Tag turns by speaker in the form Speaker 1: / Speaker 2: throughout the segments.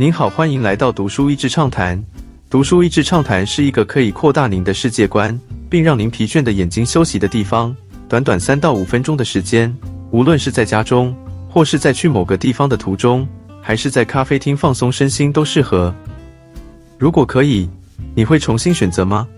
Speaker 1: 您好，欢迎来到读书益智畅谈。读书益智畅谈是一个可以扩大您的世界观，并让您疲倦的眼睛休息的地方。短短三到五分钟的时间，无论是在家中，或是在去某个地方的途中，还是在咖啡厅放松身心，都适合。如果可以，你会重新选择吗？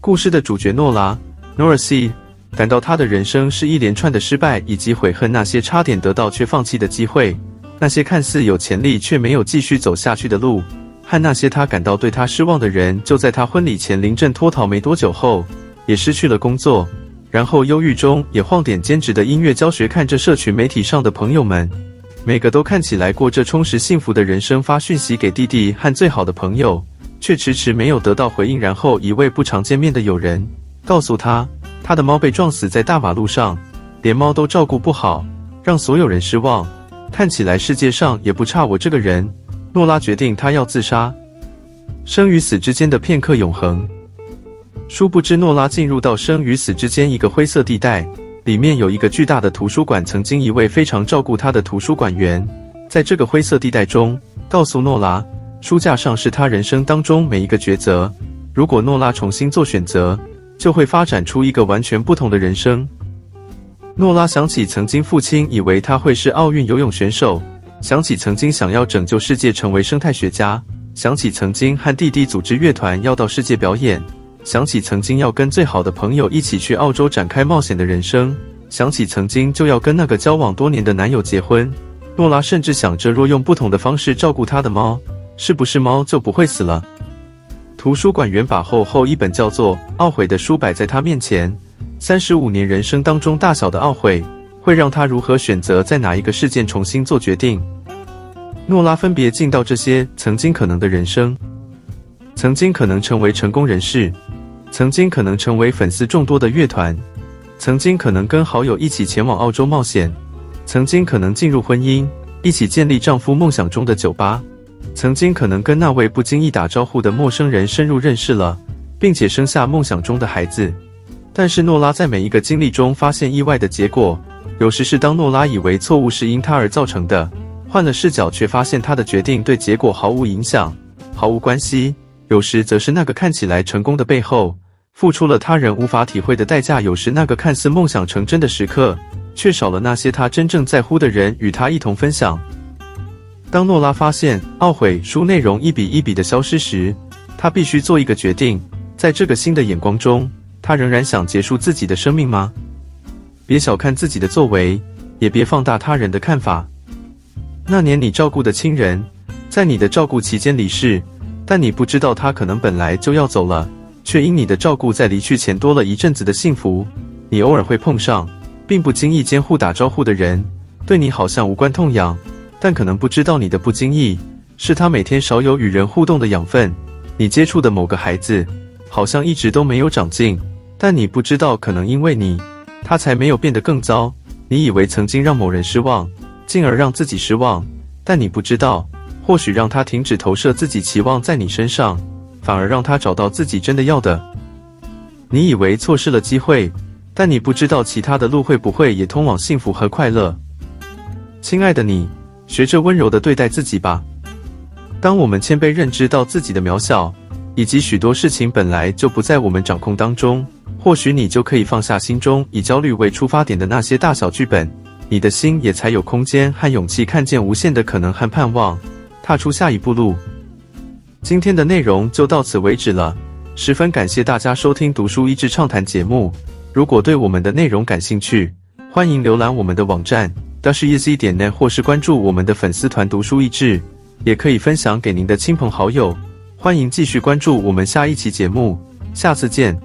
Speaker 1: 故事的主角诺拉 （Nora C） 感到他的人生是一连串的失败，以及悔恨那些差点得到却放弃的机会，那些看似有潜力却没有继续走下去的路。和那些他感到对他失望的人，就在他婚礼前临阵脱逃没多久后，也失去了工作。然后忧郁中也晃点兼职的音乐教学。看着社群媒体上的朋友们，每个都看起来过着充实幸福的人生，发讯息给弟弟和最好的朋友，却迟迟没有得到回应。然后一位不常见面的友人告诉他，他的猫被撞死在大马路上，连猫都照顾不好，让所有人失望。看起来世界上也不差我这个人。诺拉决定，他要自杀。生与死之间的片刻永恒。殊不知，诺拉进入到生与死之间一个灰色地带，里面有一个巨大的图书馆。曾经一位非常照顾他的图书馆员，在这个灰色地带中，告诉诺拉，书架上是他人生当中每一个抉择。如果诺拉重新做选择，就会发展出一个完全不同的人生。诺拉想起曾经父亲以为他会是奥运游泳选手。想起曾经想要拯救世界，成为生态学家；想起曾经和弟弟组织乐团要到世界表演；想起曾经要跟最好的朋友一起去澳洲展开冒险的人生；想起曾经就要跟那个交往多年的男友结婚。诺拉甚至想着，若用不同的方式照顾他的猫，是不是猫就不会死了？图书馆员把厚厚一本叫做《懊悔》的书摆在他面前。三十五年人生当中大小的懊悔。会让他如何选择在哪一个事件重新做决定？诺拉分别进到这些曾经可能的人生：曾经可能成为成功人士，曾经可能成为粉丝众多的乐团，曾经可能跟好友一起前往澳洲冒险，曾经可能进入婚姻，一起建立丈夫梦想中的酒吧，曾经可能跟那位不经意打招呼的陌生人深入认识了，并且生下梦想中的孩子。但是诺拉在每一个经历中发现意外的结果。有时是当诺拉以为错误是因他而造成的，换了视角却发现他的决定对结果毫无影响、毫无关系。有时则是那个看起来成功的背后，付出了他人无法体会的代价。有时那个看似梦想成真的时刻，却少了那些他真正在乎的人与他一同分享。当诺拉发现懊悔书内容一笔一笔的消失时，他必须做一个决定。在这个新的眼光中，他仍然想结束自己的生命吗？别小看自己的作为，也别放大他人的看法。那年你照顾的亲人，在你的照顾期间离世，但你不知道他可能本来就要走了，却因你的照顾在离去前多了一阵子的幸福。你偶尔会碰上，并不经意间互打招呼的人，对你好像无关痛痒，但可能不知道你的不经意，是他每天少有与人互动的养分。你接触的某个孩子，好像一直都没有长进，但你不知道，可能因为你。他才没有变得更糟。你以为曾经让某人失望，进而让自己失望，但你不知道，或许让他停止投射自己期望在你身上，反而让他找到自己真的要的。你以为错失了机会，但你不知道其他的路会不会也通往幸福和快乐。亲爱的你，学着温柔的对待自己吧。当我们谦卑认知到自己的渺小，以及许多事情本来就不在我们掌控当中。或许你就可以放下心中以焦虑为出发点的那些大小剧本，你的心也才有空间和勇气看见无限的可能和盼望，踏出下一步路。今天的内容就到此为止了，十分感谢大家收听读书益智畅谈节目。如果对我们的内容感兴趣，欢迎浏览我们的网站 dasheasy 点 net，或是关注我们的粉丝团读书益智，也可以分享给您的亲朋好友。欢迎继续关注我们下一期节目，下次见。